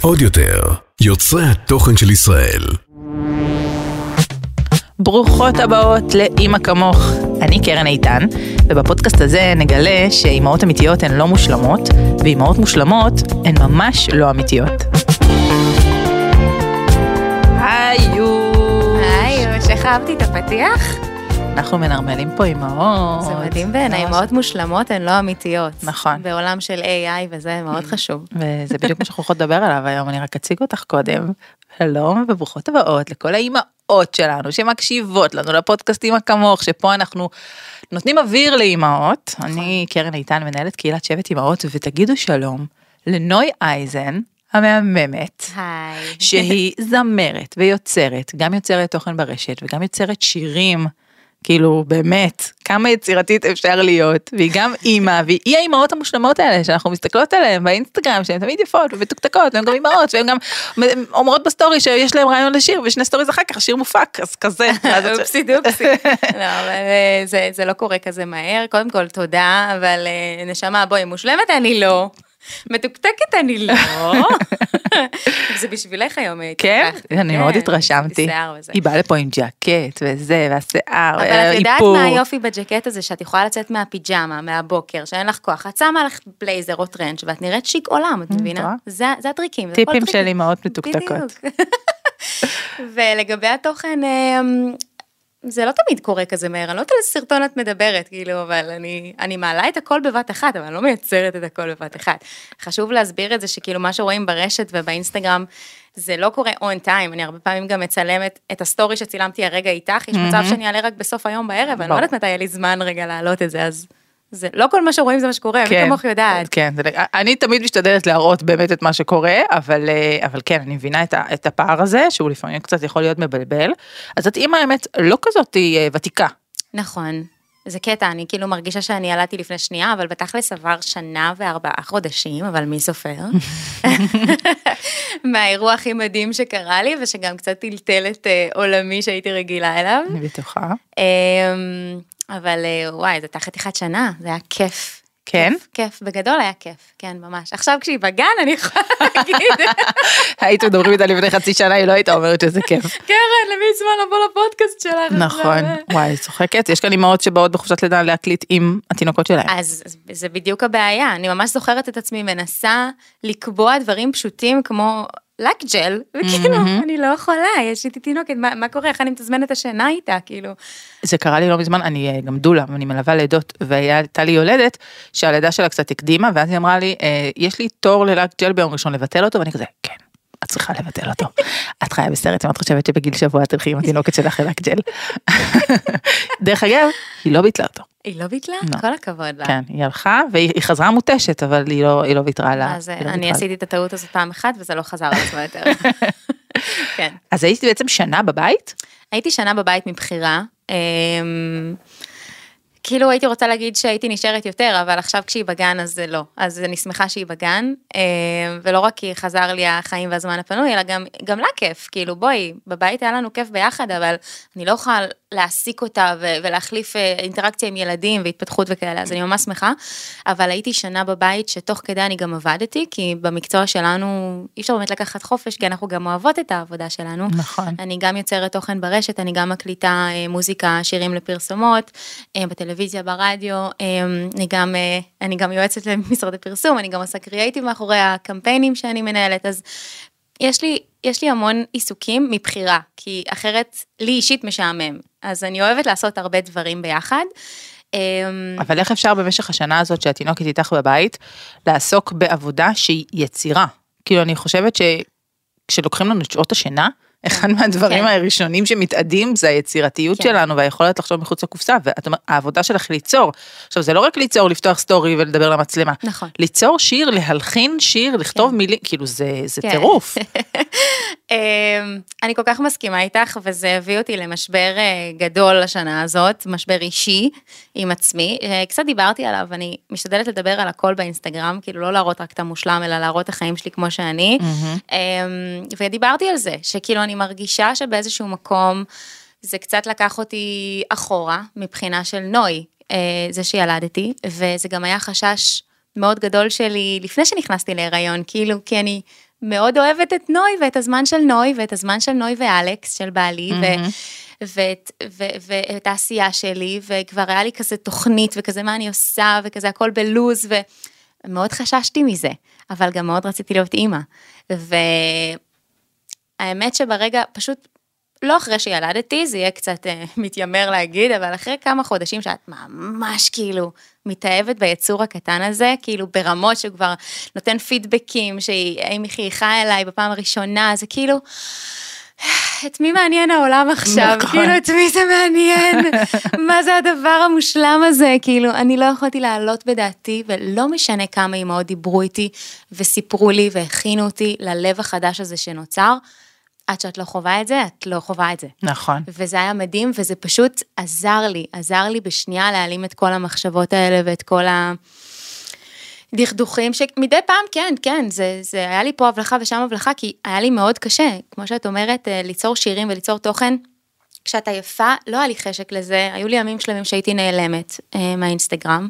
עוד יותר, יוצרי התוכן של ישראל. ברוכות הבאות לאימא כמוך. אני קרן איתן, ובפודקאסט הזה נגלה שאימהות אמיתיות הן לא מושלמות, ואימהות מושלמות הן ממש לא אמיתיות. היו. היי, איך אהבתי את הפתיח? אנחנו מנרמלים פה אימהות. זה מדהים בעיניי, אימהות מושלמות הן לא אמיתיות. נכון. בעולם של AI וזה מאוד חשוב. וזה בדיוק מה שאנחנו הולכות לדבר עליו היום, אני רק אציג אותך קודם. שלום וברוכות הבאות לכל האימהות שלנו שמקשיבות לנו לפודקאסטים הכמוך, שפה אנחנו נותנים אוויר לאימהות. אני קרן איתן, מנהלת קהילת שבט אימהות, ותגידו שלום לנוי אייזן. המהממת. שהיא זמרת ויוצרת, גם יוצרת תוכן ברשת וגם יוצרת שירים. כאילו באמת כמה יצירתית אפשר להיות והיא גם אימא והיא האימהות המושלמות האלה שאנחנו מסתכלות עליהן באינסטגרם שהן תמיד יפות ומתוקתקות והן גם אימהות והן גם אומרות בסטורי שיש להם רעיון לשיר ושני סטוריז אחר כך השיר מופק אז כזה. oopsie doopsie. לא, אה, זה- זה לא קורה כזה מהר. קודם כל, תודה, אבל אה, נשמה, בואי, מושלמת אני לא. מתוקתקת אני לא. זה בשבילך היום. אה, כן. אני כן, מאוד התרשמתי. שיער וזה. היא באה לפה עם ג'קט וזה והשיער, אבל את יודעת איפור. מה היופי בג'קט הזה, שאת יכולה לצאת מהפיג'מה, מהבוקר, שאין לך כוח, את שמה לך בלייזר או טרנץ' ואת נראית שיק עולם, את רואה? מבינה? זה הטריקים. טיפים. של אימהות מתוקתקות. ולגבי התוכן, אמ, זה לא תמיד קורה כזה מהר, אני לא יודעת על איזה סרטון את מדברת, כאילו, אבל אני, אני מעלה את הכל בבת אחת, אבל אני לא מייצרת את הכל בבת אחת. חשוב להסביר את זה שכאילו מה שרואים ברשת ובאינסטגרם, זה לא קורה on time, אני הרבה פעמים גם מצלמת את הסטורי שצילמתי הרגע איתך, יש מצב שאני אעלה רק בסוף היום בערב, אני לא. יודעת מתי יהיה לי זמן רגע להעלות את זה, אז זה לא כל מה שרואים זה מה שקורה, מי כמוך יודעת. כן, אני תמיד משתדלת להראות באמת את מה שקורה, אבל, אה, אבל כן, אני מבינה את, את הפער הזה, שהוא לפעמים קצת יכול להיות מבלבל. אז את אימא האמת לא כזאת אה, ותיקה. נכון. זה קטע, אני כאילו מרגישה שאני ילדתי לפני שנייה, אבל בתכלס עבר שנה וארבעה חודשים, אבל מי סופר? מהאירוע הכי מדהים שקרה לי, ושגם קצת טלטל את אה, עולמי שהייתי רגילה אליו. אני בטוחה. אבל אה, וואי, זו הייתה חתיכת שנה, זה היה כיף. כן? כיף, כיף, בגדול היה כיף, כן, ממש. עכשיו כשהיא בגן, אני יכולה להגיד, היית מדברים איתה לפני חצי שנה, היא לא הייתה אומרת שזה כיף. קרן, למי זמן לבוא לפודקאסט שלך? נכון, עכשיו?" וואי, צוחקת. יש כאן אימהות שבאות בחופשת לידה להקליט עם התינוקות שלהם. אז אז זה בדיוק הבעיה, אני ממש זוכרת את עצמי מנסה לקבוע דברים פשוטים כמו לק ג'ל, וכאילו, אני לא יכולה, יש איתי תינוקת, מה, מה קורה, איך אני מתזמנת את השינה איתה, כאילו. זה קרה לי לא מזמן, אני אה, גם דולה, אני מלווה לידות, והייתה לי יולדת שהלידה שלה קצת הקדימה, ואז היא אמרה לי, "אה, יש לי תור ללק ג'ל ביום ראשון לבטל אותו, ואני כזה, כן. את צריכה לבטל אותו. את חיה בסרט אם את חושבת שבגיל שבוע תלכי עם התינוקת שלך ללק ג'ל. דרך אגב, היא לא ביטלה אותו. היא לא ביטלה? לא. כל הכבוד לה. כן, היא הלכה והיא היא חזרה מותשת, אבל היא לא, היא לא ויתרה על ה... אז לא אני עשיתי את הטעות הזאת פעם אחת וזה לא חזר על עצמו יותר. כן. אז הייתי בעצם שנה בבית? הייתי שנה בבית מבחירה. אמ, כאילו הייתי רוצה להגיד שהייתי נשארת יותר, אבל עכשיו כשהיא בגן אז זה לא. אז אני שמחה שהיא בגן, אמ, ולא רק כי חזר לי החיים והזמן הפנוי, אלא גם, גם לה כיף. כאילו בואי, בבית היה לנו כיף ביחד, אבל אני לא יכולה להעסיק אותה ו- ולהחליף אה, אינטראקציה עם ילדים והתפתחות וכאלה, אז אני ממש שמחה. אבל הייתי שנה בבית שתוך כדי אני גם עבדתי, כי במקצוע שלנו אי אפשר באמת לקחת חופש, כי אנחנו גם אוהבות את העבודה שלנו. נכון. אני גם יוצרת תוכן ברשת, אני גם מקליטה אה, מוזיקה, שירים לפרסומות, אה, בטלוויזיה, ברדיו, אני גם, אני גם יועצת למשרדי פרסום, אני גם עושה קריאייטיב מאחורי הקמפיינים שאני מנהלת, אז יש לי, יש לי המון עיסוקים מבחירה, כי אחרת לי אישית משעמם, אז אני אוהבת לעשות הרבה דברים ביחד. אה, אבל איך אפשר במשך השנה הזאת שהתינוקת איתך בבית, לעסוק בעבודה שהיא יצירה? כאילו אני חושבת שכשלוקחים לנו את שעות השינה, אחד מהדברים כן. הראשונים שמתאדים זה היצירתיות כן. שלנו והיכולת לחשוב מחוץ לקופסה, ואת אומרת, העבודה שלך ליצור. עכשיו זה לא רק ליצור, לפתוח סטורי ולדבר למצלמה. נכון. ליצור שיר, להלחין שיר, לכתוב מילים, כאילו זה זה כן. טירוף. אמ, אני כל כך מסכימה איתך, וזה הביא אותי למשבר אה, גדול השנה הזאת, משבר אישי עם עצמי. אה, קצת דיברתי עליו, אני משתדלת לדבר על הכל באינסטגרם, כאילו לא להראות רק את המושלם, אלא להראות את החיים שלי כמו שאני. אמ, ודיברתי על זה, שכאילו אני מרגישה שבאיזשהו מקום זה קצת לקח אותי אחורה מבחינה של נוי, אה, זה שילדתי, וזה גם היה חשש מאוד גדול שלי לפני שנכנסתי להיריון, כאילו, כי אני מאוד אוהבת את נוי ואת הזמן של נוי ואת הזמן של נוי ואלכס, של בעלי, ו... ואת, ו, ואת העשייה שלי, וכבר היה לי כזה תוכנית וכזה מה אני עושה, וכזה הכל בלוז, ומאוד חששתי מזה, אבל גם מאוד רציתי להיות אימא. והאמת שברגע, פשוט לא אחרי שילדתי, זה יהיה קצת uh, מתיימר להגיד, אבל אחרי כמה חודשים שאת ממש כאילו מתאהבת ביצור הקטן הזה, כאילו ברמות שהוא כבר נותן פידבקים, שהיא חייכה אליי בפעם הראשונה, זה כאילו... את מי מעניין העולם עכשיו? נכון. כאילו, את מי זה מעניין? מה זה הדבר המושלם הזה? כאילו, אני לא יכולתי להעלות בדעתי, ולא משנה כמה אמהות דיברו איתי, וסיפרו לי, והכינו אותי ללב החדש הזה שנוצר. עד שאת לא חווה את זה, את לא חווה את זה. נכון. וזה היה מדהים, וזה פשוט עזר לי, עזר לי בשנייה להעלים את כל המחשבות האלה ואת כל ה... דכדוכים שמדי פעם כן, כן, זה, זה היה לי פה הבלחה ושם הבלחה, כי היה לי מאוד קשה, כמו שאת אומרת, אה, ליצור שירים וליצור תוכן. כשאת עייפה, לא היה לי חשק לזה, היו לי ימים שלמים שהייתי נעלמת אה, מהאינסטגרם.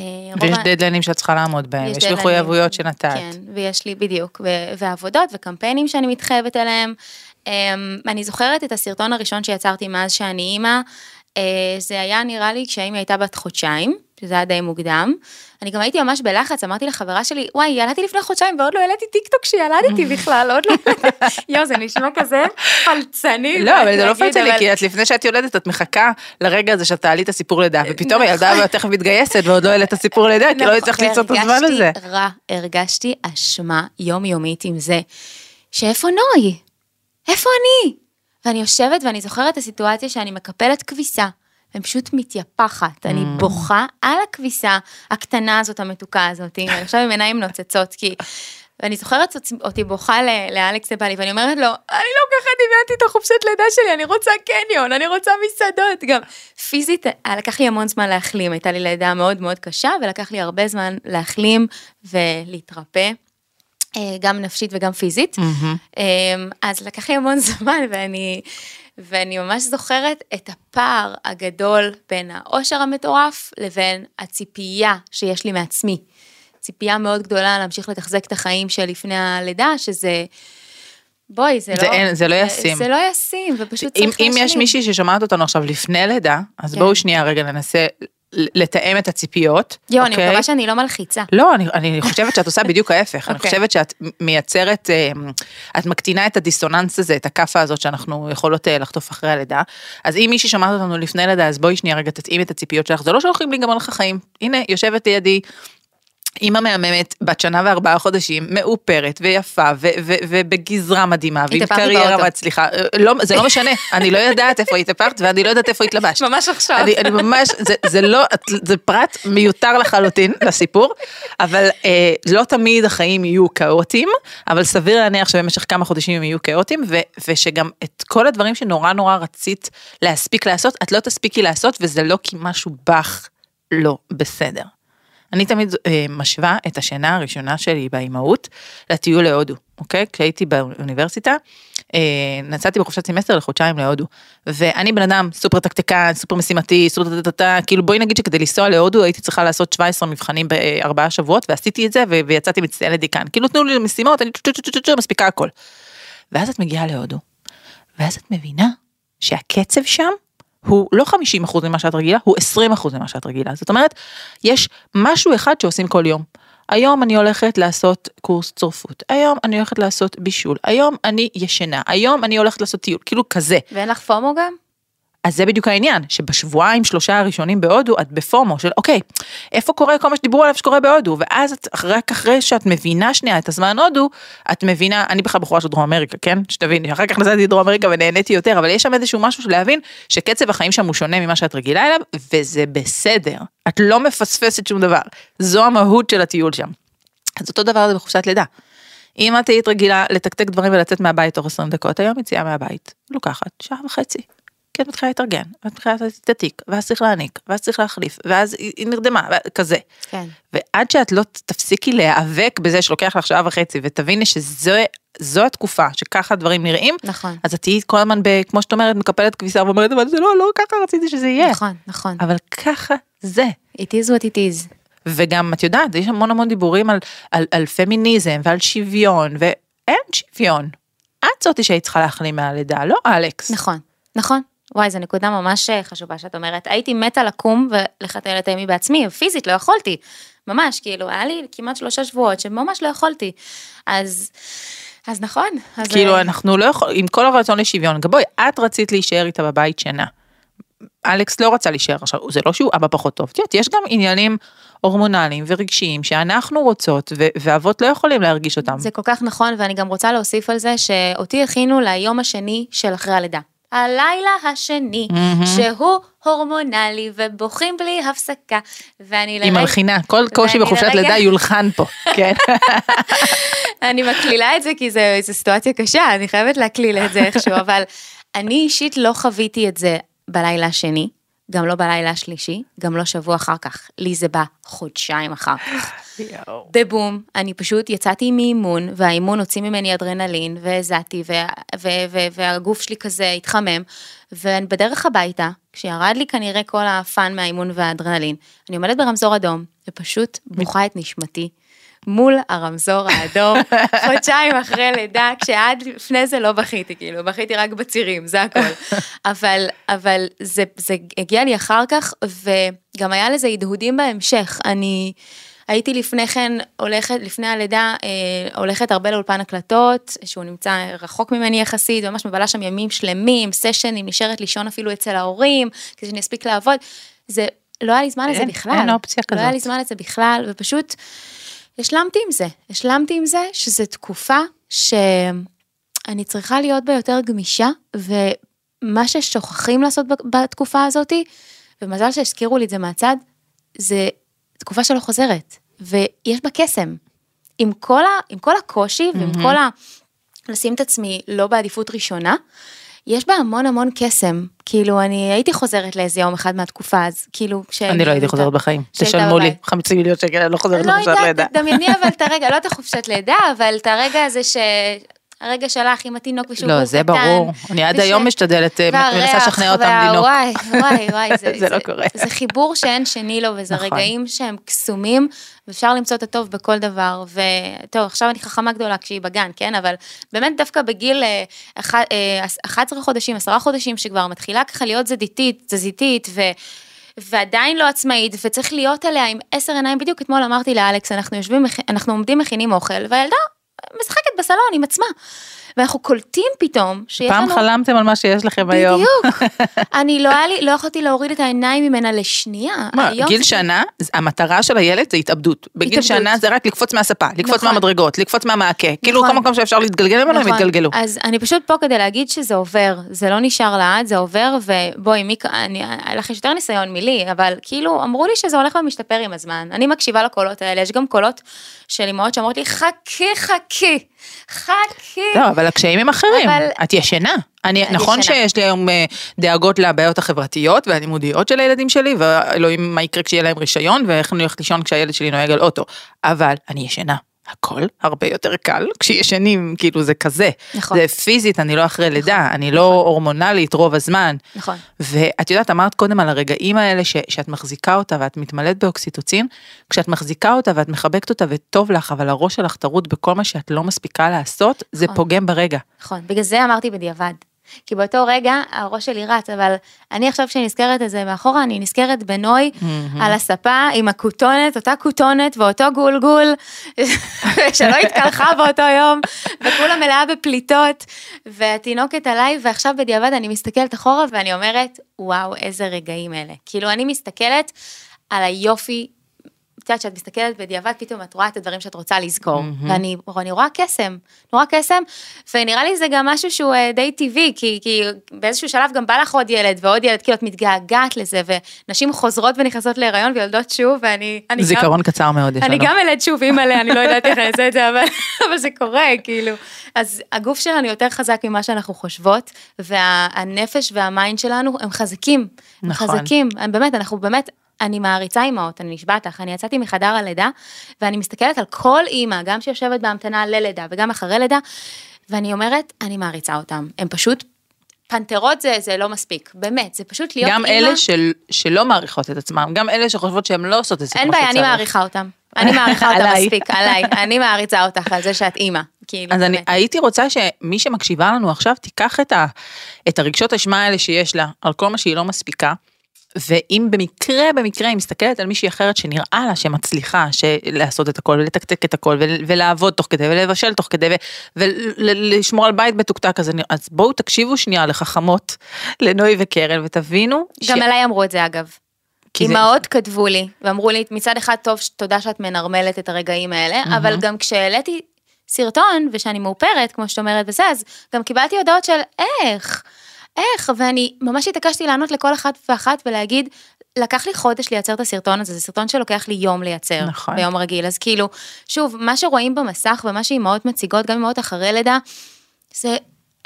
אה, ויש רוב... דדליינים שאת צריכה לעמוד בהם, יש, מחויבויות שנתת. כן, ויש לי, בדיוק, ועבודות וקמפיינים שאני מתחייבת עליהם. אה, אני זוכרת את הסרטון הראשון שיצרתי מאז שאני אימא, זה היה נראה לי כשהאימא הייתה בת חודשיים, שזה היה די מוקדם. אני גם הייתי ממש בלחץ, אמרתי לחברה שלי, וואי, ילדתי לפני חודשיים ועוד לא העליתי טיקטוק שילדתי בכלל, עוד לא יואו, זה נשמע כזה פלצני. לא, אבל זה לא פלצני, כי את לפני שאת יולדת, את מחכה לרגע הזה שאת תעלי את הסיפור לידה, ופתאום הילדה נכון. תכף מתגייסת ועוד לא העלית את הסיפור לידה, כי לא הצלחת למצוא את הזמן הזה. הרגשתי רע, הרגשתי אשמה יומיומית עם זה, שאיפה נוי? איפה אני? ואני יושבת ואני זוכרת את הסיטואציה שאני מקפלת כביסה. אני פשוט מתייפחת, אני mm. בוכה על הכביסה הקטנה הזאת, המתוקה הזאת, אני עכשיו עם עיניים נוצצות, כי... ואני זוכרת אותי בוכה לאלכס לבעלי, ואני אומרת לו, אני לא ככה דמיינתי את החופשת לידה שלי, אני רוצה קניון, אני רוצה מסעדות. גם פיזית, לקח לי המון זמן להחלים, הייתה לי לידה מאוד מאוד קשה, ולקח לי הרבה זמן להחלים ולהתרפא. אה, גם נפשית וגם פיזית. Mm-hmm. אז לקח לי המון זמן ואני, ואני ממש זוכרת את הפער הגדול בין העושר המטורף לבין הציפייה שיש לי מעצמי. ציפייה מאוד גדולה להמשיך לתחזק את החיים שלפני הלידה, שזה... בואי, זה, זה לא... אין, זה לא ישים. זה, זה לא ישים, ופשוט צריך להשלים. אם יש מישהי ששומעת אותנו עכשיו לפני לידה, אז כן. בואו שנייה רגע ננסה לתאם את הציפיות. יו, אני אוקיי? מקווה שאני לא מלחיצה. לא, אני, אני חושבת שאת עושה בדיוק ההפך. אני אוקיי. חושבת שאת מייצרת, אה, את מקטינה את הדיסוננס הזה, את הכאפה הזאת שאנחנו יכולות אה, לחטוף אחרי הלידה. אז אם מישהי שמעת אותנו לפני לידה, אז בואי שנייה רגע תתאים את הציפיות שלך. זה לא שהולכים להיגמר לך חיים. הנה, יושבת לידי אימא מהממת, בת שנה וארבעה חודשים, מאופרת ויפה ו- ו- ובגזרה מדהימה, ועם קריירה מצליחה. אה, לא, זה לא משנה, אני לא יודעת איפה התהפכת ואני לא יודעת איפה התלבשת. ממש עכשיו. אני, אני ממש, זה, זה לא, זה פרט מיותר לחלוטין לסיפור, אבל אה, לא תמיד החיים יהיו כאוטיים, אבל סביר להניח שבמשך כמה חודשים הם יהיו כאוטיים, ו- ושגם את כל הדברים שנורא נורא רצית להספיק לעשות, את לא תספיקי לעשות, וזה לא כי משהו בך לא בסדר. אני תמיד אה, משווה את השנה הראשונה שלי באימהות לטיול להודו, אוקיי? כשהייתי באוניברסיטה, אה, נסעתי בחופשת סמסטר לחודשיים להודו, ואני בן אדם סופר תקתקן, סופר משימתי, סופר טטטה, כאילו בואי נגיד שכדי לנסוע להודו הייתי צריכה לעשות 17 מבחנים בארבעה שבועות, ועשיתי את זה ויצאתי מצטיינת דיקן, כאילו תנו לי משימות, אני מספיקה הכל. ואז את מגיעה להודו, ואז את מבינה שהקצב שם הוא לא 50% ממה שאת רגילה, הוא 20% ממה שאת רגילה. זאת אומרת, יש משהו אחד שעושים כל יום. היום אני הולכת לעשות קורס צורפות, היום אני הולכת לעשות בישול, היום אני ישנה, היום אני הולכת לעשות טיול, כאילו כזה. ואין לך פומו גם? אז זה בדיוק העניין, שבשבועיים שלושה הראשונים בהודו את בפומו של אוקיי, איפה קורה כל מה שדיברו עליו שקורה בהודו, ואז את, רק אחרי שאת מבינה שנייה את הזמן הודו, את מבינה, אני בכלל בחורה של דרום אמריקה, כן? שתביני, אחר כך נסעתי לדרום אמריקה ונהניתי יותר, אבל יש שם איזשהו משהו של להבין שקצב החיים שם הוא שונה ממה שאת רגילה אליו, וזה בסדר, את לא מפספסת שום דבר, זו המהות של הטיול שם. אז אותו דבר זה בחופשת לידה. אם את היית רגילה לתקתק דברים ולצאת מהבית תוך 20 דקות, היום יציאה מהבית לוקחת שעה וחצי. כי את מתחילה להתארגן, ואת מתחילה לתת את התיק, ואז צריך להעניק, ואז צריך להחליף, ואז היא נרדמה, כזה. כן. ועד שאת לא תפסיקי להיאבק בזה שלוקח לך שעה וחצי, ותביני שזו התקופה שככה הדברים נראים, נכון. אז את תהיי כל הזמן, ב, כמו שאת אומרת, מקפלת כביסה ואומרת, אבל זה לא, לא ככה רציתי שזה יהיה. נכון, נכון. אבל ככה זה. It is what it is. וגם, את יודעת, יש המון המון דיבורים על, על, על פמיניזם ועל שוויון, ואין שוויון. את זאתי שהיית צריכה להחלים מהלידה, לא אלכס. נכון, נכון. וואי, זו נקודה ממש אה, חשובה שאת אומרת. הייתי מתה לקום ולחתל את אמי בעצמי, פיזית לא יכולתי. ממש, כאילו, היה לי כמעט שלושה שבועות שממש לא יכולתי. אז, אז נכון. אז כאילו, אה, אנחנו לא יכולים, עם כל הרצון לשוויון, גם בואי, את רצית להישאר איתה בבית שינה. אלכס לא רצה להישאר עכשיו, זה לא שהוא אבא פחות טוב, יודעת, יש גם עניינים הורמונליים ורגשיים שאנחנו רוצות, ו- ואבות לא יכולים להרגיש אותם. זה כל כך נכון, ואני גם רוצה להוסיף על זה שאותי הכינו ליום השני של אחרי הלידה. הלילה השני, שהוא הורמונלי ובוכים בלי הפסקה, ואני היא לרגע... מלחינה, כל קושי בחופשת לרגע- לידה יולחן פה, כן. אני מקלילה את זה כי זו סיטואציה קשה, אני חייבת להקליל את זה איכשהו, אבל אני אישית לא חוויתי את זה בלילה השני, גם לא בלילה השלישי, גם לא שבוע אחר כך, לי זה בא חודשיים אחר כך. בבום, אני פשוט יצאתי מאימון, והאימון הוציא ממני אדרנלין, והזעתי, וה- ו- ו- והגוף שלי כזה התחמם, ובדרך הביתה, כשירד לי כנראה כל הפאן מהאימון והאדרנלין, אני עומדת ברמזור אדום, ופשוט בוכה את נשמתי. מול הרמזור האדום, חודשיים אחרי לידה, כשעד לפני זה לא בכיתי, כאילו, בכיתי רק בצירים, זה הכל. אבל, אבל זה, זה הגיע לי אחר כך, וגם היה לזה הדהודים בהמשך. אני הייתי לפני כן הולכת, לפני הלידה, אה, הולכת הרבה לאולפן הקלטות, שהוא נמצא רחוק ממני יחסית, ממש מבלה שם ימים שלמים, סשנים, נשארת לישון אפילו אצל ההורים, כדי שאני אספיק לעבוד. זה, לא היה לי זמן לזה אין, בכלל. אין אופציה לא היה לי כזאת. זמן לזה בכלל, ופשוט השלמתי עם זה. השלמתי עם זה שזו תקופה שאני צריכה להיות בה יותר גמישה, ומה ששוכחים לעשות בתקופה הזאת, ומזל שהזכירו לי את זה מהצד, זה תקופה שלא חוזרת, ויש בה קסם. עם כל, ה, עם כל הקושי ועם כל ה... לשים את עצמי לא בעדיפות ראשונה, יש בה המון המון קסם. כאילו, אני הייתי חוזרת לאיזה יום אחד מהתקופה, אז כאילו, כשהייתי אני לא הייתי חוזרת בחיים. תשלמו לי בבית. חמישים מיליון שקל, אני לא חוזרת לא לחופשת לידה. יודעת, דמייני אבל את הרגע, לא את החופשת לידה, אבל את הרגע הזה ש... הרגע שלך עם התינוק ושהוא לא, קטן. זה ברור. אני עד וש- היום משתדלת, אה, מנסה והריח, לשכנע אותם וה- לנהוג. וואי, וואי, וואי, זה, זה לא קורה. זה חיבור שאין שני לו, וזה נכון. רגעים שהם קסומים, ואפשר למצוא את הטוב בכל דבר. וטוב, עכשיו אני חכמה גדולה כשהיא בגן, כן? אבל באמת דווקא בגיל אה, אח- אה, 11 חודשים, 10 חודשים, שכבר מתחילה ככה להיות זדיתית, תזזיתית, ו... ועדיין לא עצמאית, וצריך להיות עליה עם עשר עיניים, בדיוק אתמול אמרתי לאלכס, אנחנו יושבים, אנחנו עומדים מכינים אוכל, והילדה משחקת בסלון עם עצמה. ואנחנו קולטים פתאום שיש פעם לנו... חלמתם על מה שיש לכם היום. בדיוק. אני לא לי, לא יכולתי להוריד את העיניים ממנה לשנייה. מה, גיל זה- שנה, המטרה של הילד זה התאבדות. בגיל התאבדות. שנה זה רק לקפוץ מהספה, לקפוץ נכון. מהמדרגות, לקפוץ מהמעקה. כאילו כל מקום שאפשר להתגלגל ממנו, הם נכון. יתגלגלו. אז אני פשוט פה כדי להגיד שזה עובר, זה לא נשאר לעד, זה עובר, ובואי, מי, אני, לך יותר ניסיון מלי, אבל כאילו, אמרו לי שזה הולך ומשתפר עם הזמן. אני מקשיבה לקולות האלה, יש גם קולות של אמהות שאומרות לי, חכי, חכי, חכי. לא, אבל הקשיים הם אחרים. אבל- את ישנה. אני, אני נכון ישנה. שיש לי היום אה, דאגות לבעיות החברתיות והלימודיות של הילדים שלי, ואלוהים מה יקרה כשיהיה להם רישיון, ואיך אני הולכת לישון כשהילד שלי נוהג על אוטו. אבל אני ישנה. הכל הרבה יותר קל כשישנים, כאילו זה כזה. נכון. זה פיזית, אני לא אחרי לידה, אני לא הורמונלית רוב הזמן. נכון. ואת יודעת, אמרת קודם על הרגעים האלה ש, שאת מחזיקה אותה ואת מתמלאת באוקסיטוצין, כשאת מחזיקה אותה ואת מחבקת אותה וטוב לך, אבל הראש שלך טרוד בכל מה שאת לא מספיקה לעשות, זה נכון. פוגם ברגע. נכון, בגלל זה אמרתי בדיעבד. כי באותו רגע הראש שלי רץ, אבל אני עכשיו כשאני נזכרת את זה מאחורה, אני נזכרת בנוי על הספה עם הכותונת, אותה כותונת ואותו גולגול, שלא התקלחה באותו יום, וכולה מלאה בפליטות, והתינוקת עליי, ועכשיו בדיעבד אני מסתכלת אחורה ואני אומרת, וואו, איזה רגעים אלה. כאילו, אני מסתכלת על היופי את יודעת, כשאת מסתכלת בדיעבד, פתאום את רואה את הדברים שאת רוצה לזכור. ואני אני רואה קסם, נורא קסם, ונראה לי זה גם משהו שהוא אה, די טבעי, כי, כי באיזשהו שלב גם בא לך עוד ילד ועוד ילד, כאילו את מתגעגעת לזה, ונשים חוזרות ונכנסות להיריון ויולדות שוב, ואני אני גם... זיכרון קצר מאוד יש לנו. אני גם אלד שוב אימא ל... אני לא יודעת איך אני אעשה את זה, אבל, אבל זה קורה, כאילו. אז הגוף שלנו יותר חזק ממה שאנחנו חושבות, והנפש והמיינד שלנו הם חזקים. הם נכון. חזקים, הם באמת, אנחנו באמת, אני מעריצה אימהות, אני נשבעת לך, אני יצאתי מחדר הלידה, ואני מסתכלת על כל אימא, גם שיושבת בהמתנה ללידה וגם אחרי לידה, ואני אומרת, אני מעריצה אותם. הם פשוט פנתרות זה, זה לא מספיק, באמת, זה פשוט להיות גם אימא. אלה של, שלא מעריכות את עצמם, גם אלה שחושבות שהן לא עושות את זה אין כמו בעיה, אני שצריך. מעריכה אותם. אני מעריכה אותם. מספיק, עליי. אני מעריצה אותך על זה שאת אימא. כאילו, אז אני. הייתי רוצה שמי שמקשיבה לנו עכשיו תיקח את, ה, את הרגשות אשמה האלה שיש לה על כל מה שהיא לא מספיקה. ואם במקרה, במקרה היא מסתכלת על מישהי אחרת שנראה לה שמצליחה לעשות את הכל ולתקתק את הכל ול- ולעבוד תוך כדי ולבשל תוך כדי ולשמור על בית מתוקתק, אז, אני, אז בואו תקשיבו שנייה לחכמות, לנוי וקרן ותבינו גם אליי אמרו את זה אגב. כי זה- אמהות כתבו לי, ואמרו לי, מצד אחד טוב, תודה שאת מנרמלת את הרגעים האלה, אבל גם כשהעליתי סרטון, ושאני מאופרת, כמו שאת אומרת וזה, אז גם קיבלתי הודעות של איך, איך, ואני ממש התעקשתי לענות לכל אחת ואחת ולהגיד, לקח לי חודש לייצר את הסרטון הזה, זה סרטון שלוקח לי יום לייצר, נכון. ביום רגיל, אז כאילו, שוב, מה שרואים במסך ומה שאימהות מציגות, גם אימהות אחרי לידה, זה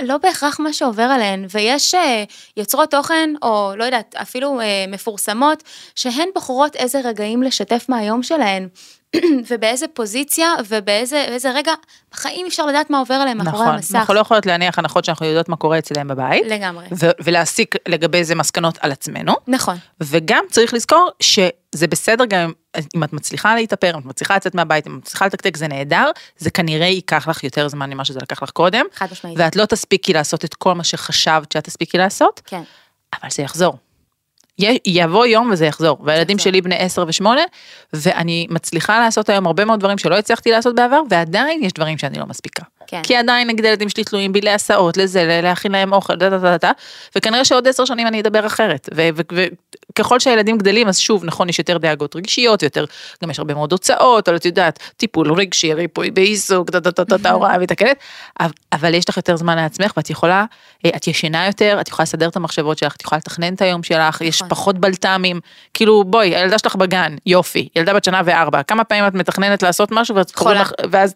לא בהכרח מה שעובר עליהן, ויש אה, יוצרות תוכן, או לא יודעת, אפילו אה, מפורסמות, שהן בוחרות איזה רגעים לשתף מהיום שלהן, ובאיזה פוזיציה, ובאיזה באיזה רגע, בחיים אפשר לדעת מה עובר עליהם מאחורי נכון, המסך. אנחנו לא יכולות להניח הנחות שאנחנו יודעות מה קורה אצלם בבית, לגמרי. ו- ולהסיק לגבי זה מסקנות על עצמנו. נכון, וגם צריך לזכור שזה בסדר גם אם את מצליחה להתאפר, אם את מצליחה לצאת מהבית, אם את מצליחה לתקתק, זה נהדר, זה כנראה ייקח לך יותר זמן ממה שזה לקח לך קודם, חד משמעית. ואת לא תספיקי לעשות את כל מה שחשבת שאת תספיקי לעשות, כן, אבל זה יחזור. יבוא יום וזה יחזור, והילדים. שלי בני 10 ו-8, ואני מצליחה לעשות היום הרבה מאוד דברים שלא הצלחתי לעשות בעבר, ועדיין יש דברים שאני לא מספיקה. כן. כי עדיין נגיד הילדים שלי תלויים בי להסעות, לזה, להכין להם אוכל, דה דה דה דה, וכנראה שעוד עשר שנים אני אדבר אחרת. וככל שהילדים גדלים, אז שוב, נכון, יש יותר דאגות רגשיות, יותר, גם יש הרבה מאוד הוצאות, אבל את יודעת, טיפול רגשי, ריפוי בעיסוק, דה דה דה דה הוראה מתקנת, אבל- יש לך יותר זמן לעצמך, ואת יכולה, אה, את ישנה יותר, את יכולה לסדר את המחשבות שלך, את יכולה לתכנן את היום שלך, יש נכון. פחות בלת"מים, כאילו בואי, הילדה שלך בגן, יופי, ילדה בת שנה וארבע, כמה פעמים את מתכננת לעשות משהו, ואז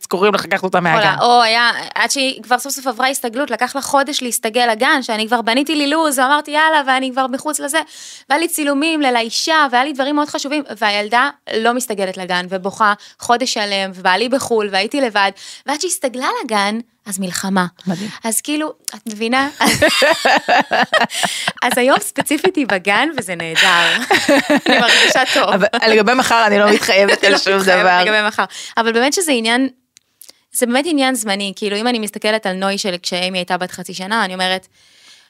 קוראים. לך- לקחת אותה מהגן. או היה, עד שהיא כבר סוף סוף עברה הסתגלות, לקח לה חודש להסתגל לגן, שאני כבר בניתי לי לו"ז, ואמרתי יאללה, ואני כבר מחוץ לזה, והיה לי צילומים לאישה, והיה לי דברים מאוד חשובים, והילדה לא מסתגלת לגן, ובוכה חודש שלם, ובעלי בחו"ל, והייתי לבד, ועד שהיא הסתגלה לגן, אז מלחמה. מדהים. אז כאילו, את מבינה? אז היום ספציפית היא בגן, וזה נהדר. אני מרגישה טוב. אבל לגבי מחר אני לא מתחייבת על לא שום מתחייבת דבר. לגבי מחר. אבל באמת שזה עניין, זה באמת עניין זמני, כאילו אם אני מסתכלת על נוי של כשאימי הייתה בת חצי שנה, אני אומרת,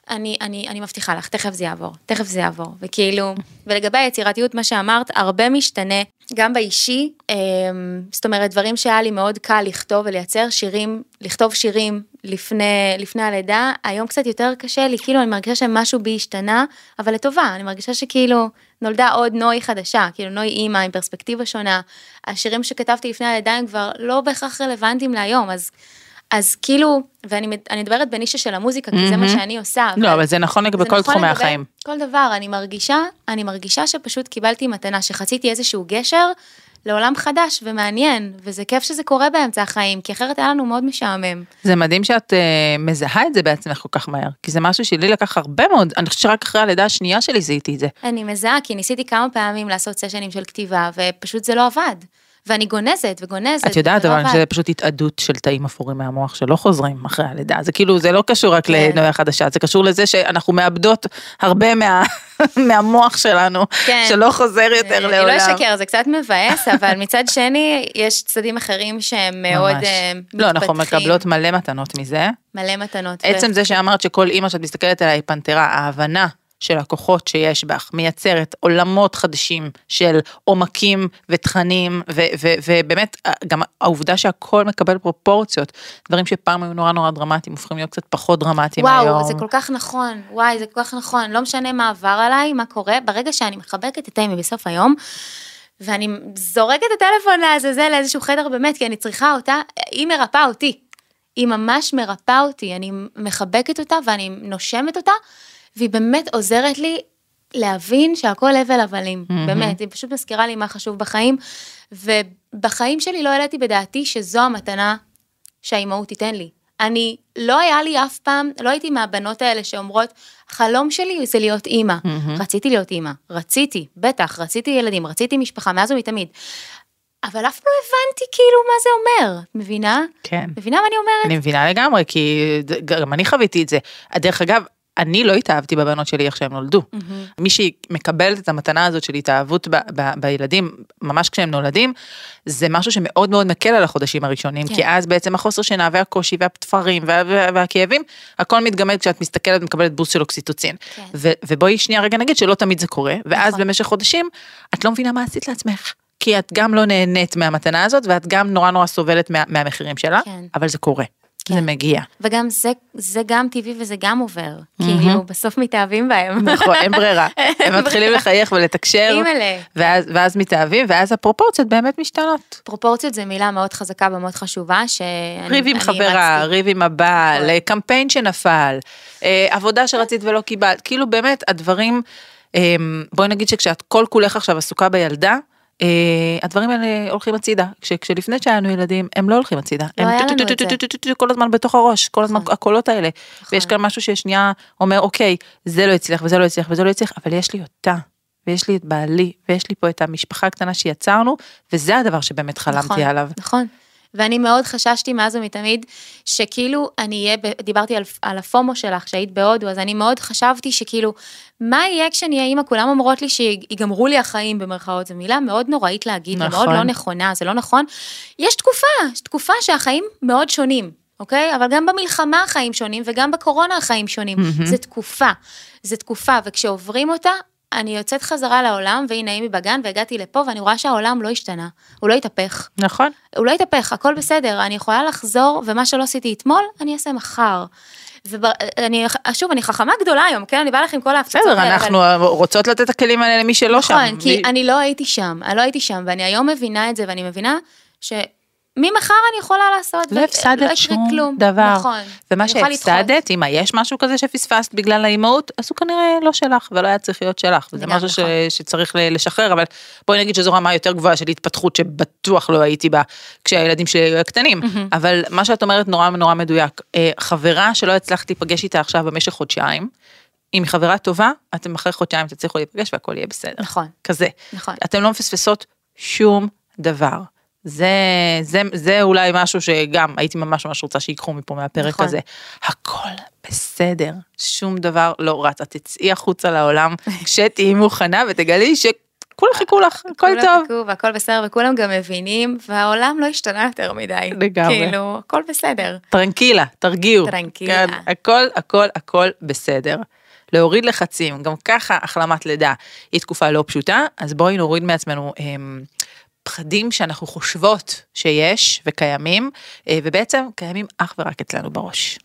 אני, אני, אני מבטיחה לך, תכף זה יעבור, תכף זה יעבור, וכאילו, ולגבי היצירתיות, מה שאמרת, הרבה משתנה, גם באישי, אמ, זאת אומרת, דברים שהיה לי מאוד קל לכתוב ולייצר שירים, לכתוב שירים לפני, לפני הלידה, היום קצת יותר קשה לי, כאילו אני מרגישה שמשהו בי השתנה, אבל לטובה, אני מרגישה שכאילו נולדה עוד נוי חדשה, כאילו נוי אימא עם פרספקטיבה שונה, השירים שכתבתי לפני הלידה הם כבר לא בהכרח רלוונטיים להיום, אז... אז כאילו, ואני מד- אני מדברת בנישה של המוזיקה, כי זה מה. שאני עושה. לא, אבל זה נכון לגבי כל נכון תחומי החיים. כל דבר, אני מרגישה, אני מרגישה שפשוט קיבלתי מתנה, שחציתי איזשהו גשר לעולם חדש ומעניין, וזה כיף שזה קורה באמצע החיים, כי אחרת היה לנו מאוד משעמם. זה מדהים שאת uh, מזהה את זה בעצמך כל כך מהר, כי זה משהו שלי לקח הרבה מאוד, אני חושבת שרק אחרי הלידה השנייה שלי זיהיתי את זה. אני מזהה, כי ניסיתי כמה פעמים לעשות סשנים של כתיבה, ופשוט זה לא עבד. ואני גונזת וגונזת. את יודעת לא אבל עבד. שזה פשוט התאדות של תאים אפורים מהמוח שלא חוזרים אחרי הלידה, זה כאילו זה לא קשור רק כן. לנויה חדשה, זה קשור לזה שאנחנו מאבדות הרבה מה, מהמוח שלנו, כן. שלא חוזר יותר אני לעולם. לא אשקר, זה קצת מבאס, אבל מצד שני, יש צדדים אחרים שהם מאוד ממש. אה, לא, אנחנו מתפתחים. מקבלות מלא מתנות מזה. מלא מתנות. עצם זה שאמרת שכל אימא שאת מסתכלת עליה היא פנתרה, ההבנה של הכוחות שיש בך מייצרת עולמות חדשים של עומקים ותכנים ו- ו- ובאמת גם העובדה שהכל מקבל פרופורציות, דברים שפעם היו נורא נורא דרמטיים הופכים להיות קצת פחות דרמטיים וואו, היום. זה כל כך נכון, וואי, זה כל כך נכון, לא משנה מה עבר עליי, מה קורה, ברגע שאני מחבקת את אימי בסוף היום, ואני זורקת את הטלפון לעזאזל לאיזשהו חדר באמת, כי אני צריכה אותה, היא מרפאה אותי. היא ממש מרפאה אותי, אני מחבקת אותה ואני נושמת אותה, והיא באמת עוזרת לי להבין שהכל הבל הבלים, באמת, היא פשוט מזכירה לי מה חשוב בחיים, ובחיים שלי לא העליתי בדעתי שזו המתנה שהאימהות תיתן לי. אני, לא היה לי אף פעם, לא הייתי מהבנות האלה שאומרות, החלום שלי זה להיות אימא. רציתי להיות אימא, רציתי, בטח, רציתי ילדים, רציתי משפחה, מאז ומתמיד. אבל אף פעם לא הבנתי כאילו מה זה אומר, את מבינה? כן. מבינה מה אני אומרת? אני מבינה לגמרי, כי גם אני חוויתי את זה. דרך אגב, אני לא התאהבתי בבנות שלי איך שהם נולדו. מי שמקבלת את המתנה הזאת של התאהבות ב, ב, בילדים, ממש כשהם נולדים, זה משהו שמאוד מאוד מקל על החודשים הראשונים, כן. כי אז בעצם החוסר שינה והקושי והתפרים וה, וה, והכאבים, הכל מתגמד כשאת מסתכלת ומקבלת בוסט של אוקסיטוצין. כן. ו, ובואי שנייה רגע נגיד שלא תמיד זה קורה, ואז נכון. במשך חודשים, את לא מבינה מה עשית לעצמך. כי את גם לא נהנית מהמתנה הזאת, ואת גם נורא נורא סובלת מה, מהמחירים שלה, כן. אבל זה קורה, כן. זה מגיע. וגם זה, זה גם טבעי וזה גם עובר. כאילו, בסוף מתאהבים בהם. נכון, אין ברירה. הם מתחילים לחייך ולתקשר. ואז, ואז מתאהבים, ואז הפרופורציות באמת משתנות. פרופורציות זה מילה מאוד חזקה ומאוד חשובה, שאני ריב עם חברה. ריב עם הבעל, נכון. קמפיין שנפל, אה, עבודה שרצית ולא קיבלת, כאילו באמת הדברים, אה, בואי נגיד שכשאת כל כולך עכשיו עסוקה בילדה, הדברים האלה הולכים הצידה, כש- כשלפני שהיינו ילדים הם לא הולכים הצידה, לא הם כל הזמן בתוך הראש, כל הזמן. הקולות האלה. ויש כאן משהו ששנייה אומר אוקיי, זה לא הצליח וזה לא הצליח וזה לא הצליח, אבל יש לי אותה. ויש לי את בעלי, ויש לי פה את המשפחה הקטנה שיצרנו, וזה הדבר שבאמת חלמתי עליו. נכון. ואני מאוד חששתי מאז ומתמיד, שכאילו אני אהיה, דיברתי על, על הפומו שלך, שהיית בהודו, אז אני מאוד חשבתי שכאילו, מה יהיה כשאני אהיה אימא? כולם אומרות לי שיגמרו לי החיים במרכאות, זו מילה מאוד נוראית להגיד, נכון. ומאוד לא נכונה, זה לא נכון. יש תקופה, יש תקופה שהחיים מאוד שונים. אוקיי? אבל גם במלחמה החיים שונים וגם בקורונה החיים שונים. זה תקופה. זה תקופה, וכשעוברים אותה, אני יוצאת חזרה לעולם, והנה אימי בגן, והגעתי לפה, ואני רואה שהעולם לא השתנה. הוא לא התהפך. נכון. הוא לא יתהפך, הכל בסדר, אני יכולה לחזור, ומה שלא עשיתי אתמול, אני אעשה מחר. ואני, שוב, אני חכמה גדולה היום, כן? אני באה לך עם כל ההפצצות בסדר, האלה, אנחנו רוצות לתת את הכלים האלה למי שלא שם. נכון, כי מי- אני לא הייתי שם, אני לא הייתי שם, ואני היום מבינה את זה, ואני מבינה שממחר אני יכולה לעשות, לא הפסדת יקרה שום כלום. דבר. נכון. ומה. שהפסדת, אם יש משהו כזה שפספסת בגלל האימהות, אז הוא כנראה לא שלך, ולא היה צריך להיות שלך. וזה משהו ש- נכון. שצריך ל- לשחרר, אבל בואי נגיד שזו רמה יותר גבוהה של התפתחות שבטוח לא הייתי בה כשהילדים שלי היו קטנים. אבל מה שאת אומרת נורא נורא מדויק. אה, חברה שלא הצלחת להיפגש איתה עכשיו במשך חודשיים, אם היא חברה טובה, אתם אחרי חודשיים תצליחו להיפגש והכל יהיה בסדר. נכון, כזה. נכון. אתם לא מפספסות שום דבר. זה, זה, זה אולי משהו שגם הייתי ממש ממש רוצה שיקחו מפה מהפרק נכון. הזה. הכל בסדר, שום דבר לא רץ. את תצאי החוצה לעולם כשתהיי מוכנה ותגלי שכולם חיכו לך, הכל כולם טוב. חיכו והכל בסדר, וכולם גם מבינים, והעולם לא השתנה יותר מדי. לגמרי. כאילו, הכל בסדר. טרנקילה, תרגיעו. טרנקילה. כן, הכל, הכל, הכל בסדר. להוריד לחצים, גם ככה החלמת לידה היא תקופה לא פשוטה, אז בואי נוריד מעצמנו הם, פחדים שאנחנו חושבות שיש וקיימים, אה, ובעצם קיימים אך ורק אצלנו בראש.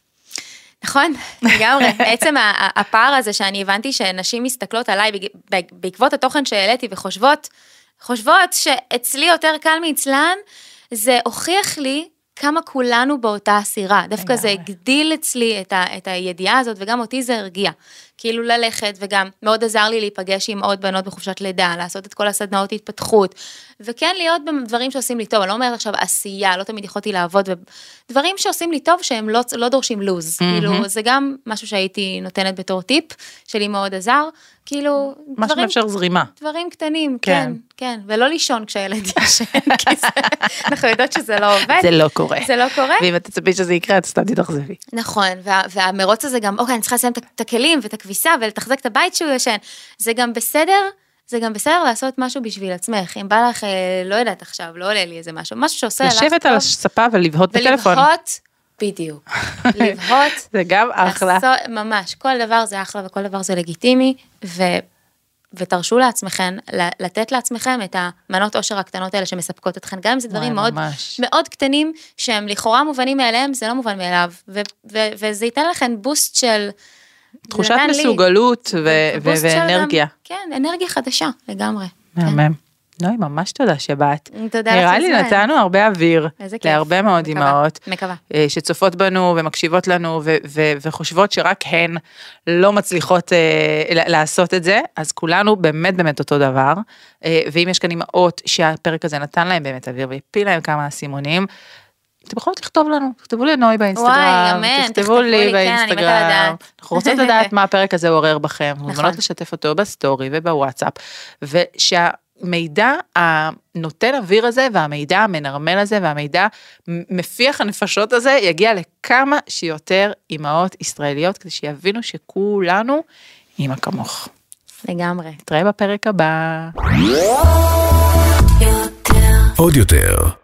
נכון, לגמרי. בעצם הפער הזה שאני הבנתי שנשים מסתכלות עליי בעקבות התוכן שהעליתי וחושבות, חושבות שאצלי יותר קל מאצלן, זה הוכיח לי כמה כולנו באותה הסירה. דווקא זה. הגדיל אצלי את, ה, את הידיעה הזאת, וגם אותי זה הרגיע. כאילו ללכת, וגם מאוד עזר לי להיפגש עם עוד בנות בחופשת לידה, לעשות את כל הסדנאות התפתחות, וכן להיות בדברים שעושים לי טוב, אני לא אומרת עכשיו עשייה, לא תמיד יכולתי לעבוד, דברים שעושים לי טוב שהם לא, לא דורשים לוז, כאילו זה גם משהו שהייתי נותנת בתור טיפ, שלי מאוד עזר, כאילו מה דברים, שמאפשר זרימה. דברים קטנים, כן. כן, כן, ולא לישון כשהילד ישן, כי זה, אנחנו יודעות שזה לא עובד, זה לא קורה. זה לא קורה, ואם את תצפי שזה יקרה, את סתם תתאכזבי. נכון, וה, והמרוץ הזה גם, אוקיי, אני צריכה לסיים את הכלים ואת הכביסה ולתחזק את הבית שהוא ישן. זה גם בסדר, זה גם בסדר לעשות משהו בשביל עצמך. אם בא לך, אה, לא יודעת עכשיו, לא עולה לי איזה משהו, משהו שעושה לך. לשבת על הספה ולבהות בטלפון. ולבהות, בדיוק. לבהות, זה גם אחלה. לעשות, ממש, כל דבר זה אחלה וכל דבר זה לגיטימי, ו... ותרשו לעצמכם, לתת לעצמכם את המנות עושר הקטנות האלה שמספקות אתכם, גם אם זה דברים מאוד, ממש. מאוד קטנים, שהם לכאורה מובנים מאליהם, זה לא מובן מאליו, ו- ו- וזה ייתן לכם בוסט של... תחושת לי. מסוגלות ואנרגיה. כן, אנרגיה חדשה, לגמרי. כן. מהמם. נוי, ממש תודה שבאת. תודה נראה לך, לי סוזן. נתנו הרבה אוויר איזה כיף. להרבה מאוד אימהות. מקווה. אה, שצופות בנו ומקשיבות לנו ו- ו- וחושבות שרק הן לא מצליחות אה, לעשות את זה, אז כולנו באמת באמת אותו דבר. אה, ואם יש כאן אימהות שהפרק הזה נתן להם באמת אוויר והפיל להם כמה אסימונים, אתם יכולות לכתוב לנו, תכתבו לנוי באינסטגרם, וואי, תכתבו תכתבו לי לי, כן, באינסטגרם. אנחנו רוצות לדעת מה הפרק הזה עורר בכם, נכון. מוזמנות לשתף אותו בסטורי ובוואטסאפ, ושה... שהמידע הנותן אוויר הזה והמידע המנרמל הזה והמידע מפיח הנפשות הזה יגיע לכמה שיותר אימהות ישראליות כדי שיבינו שכולנו אימא כמוך. לגמרי. נתראה בפרק הבא. עוד יותר,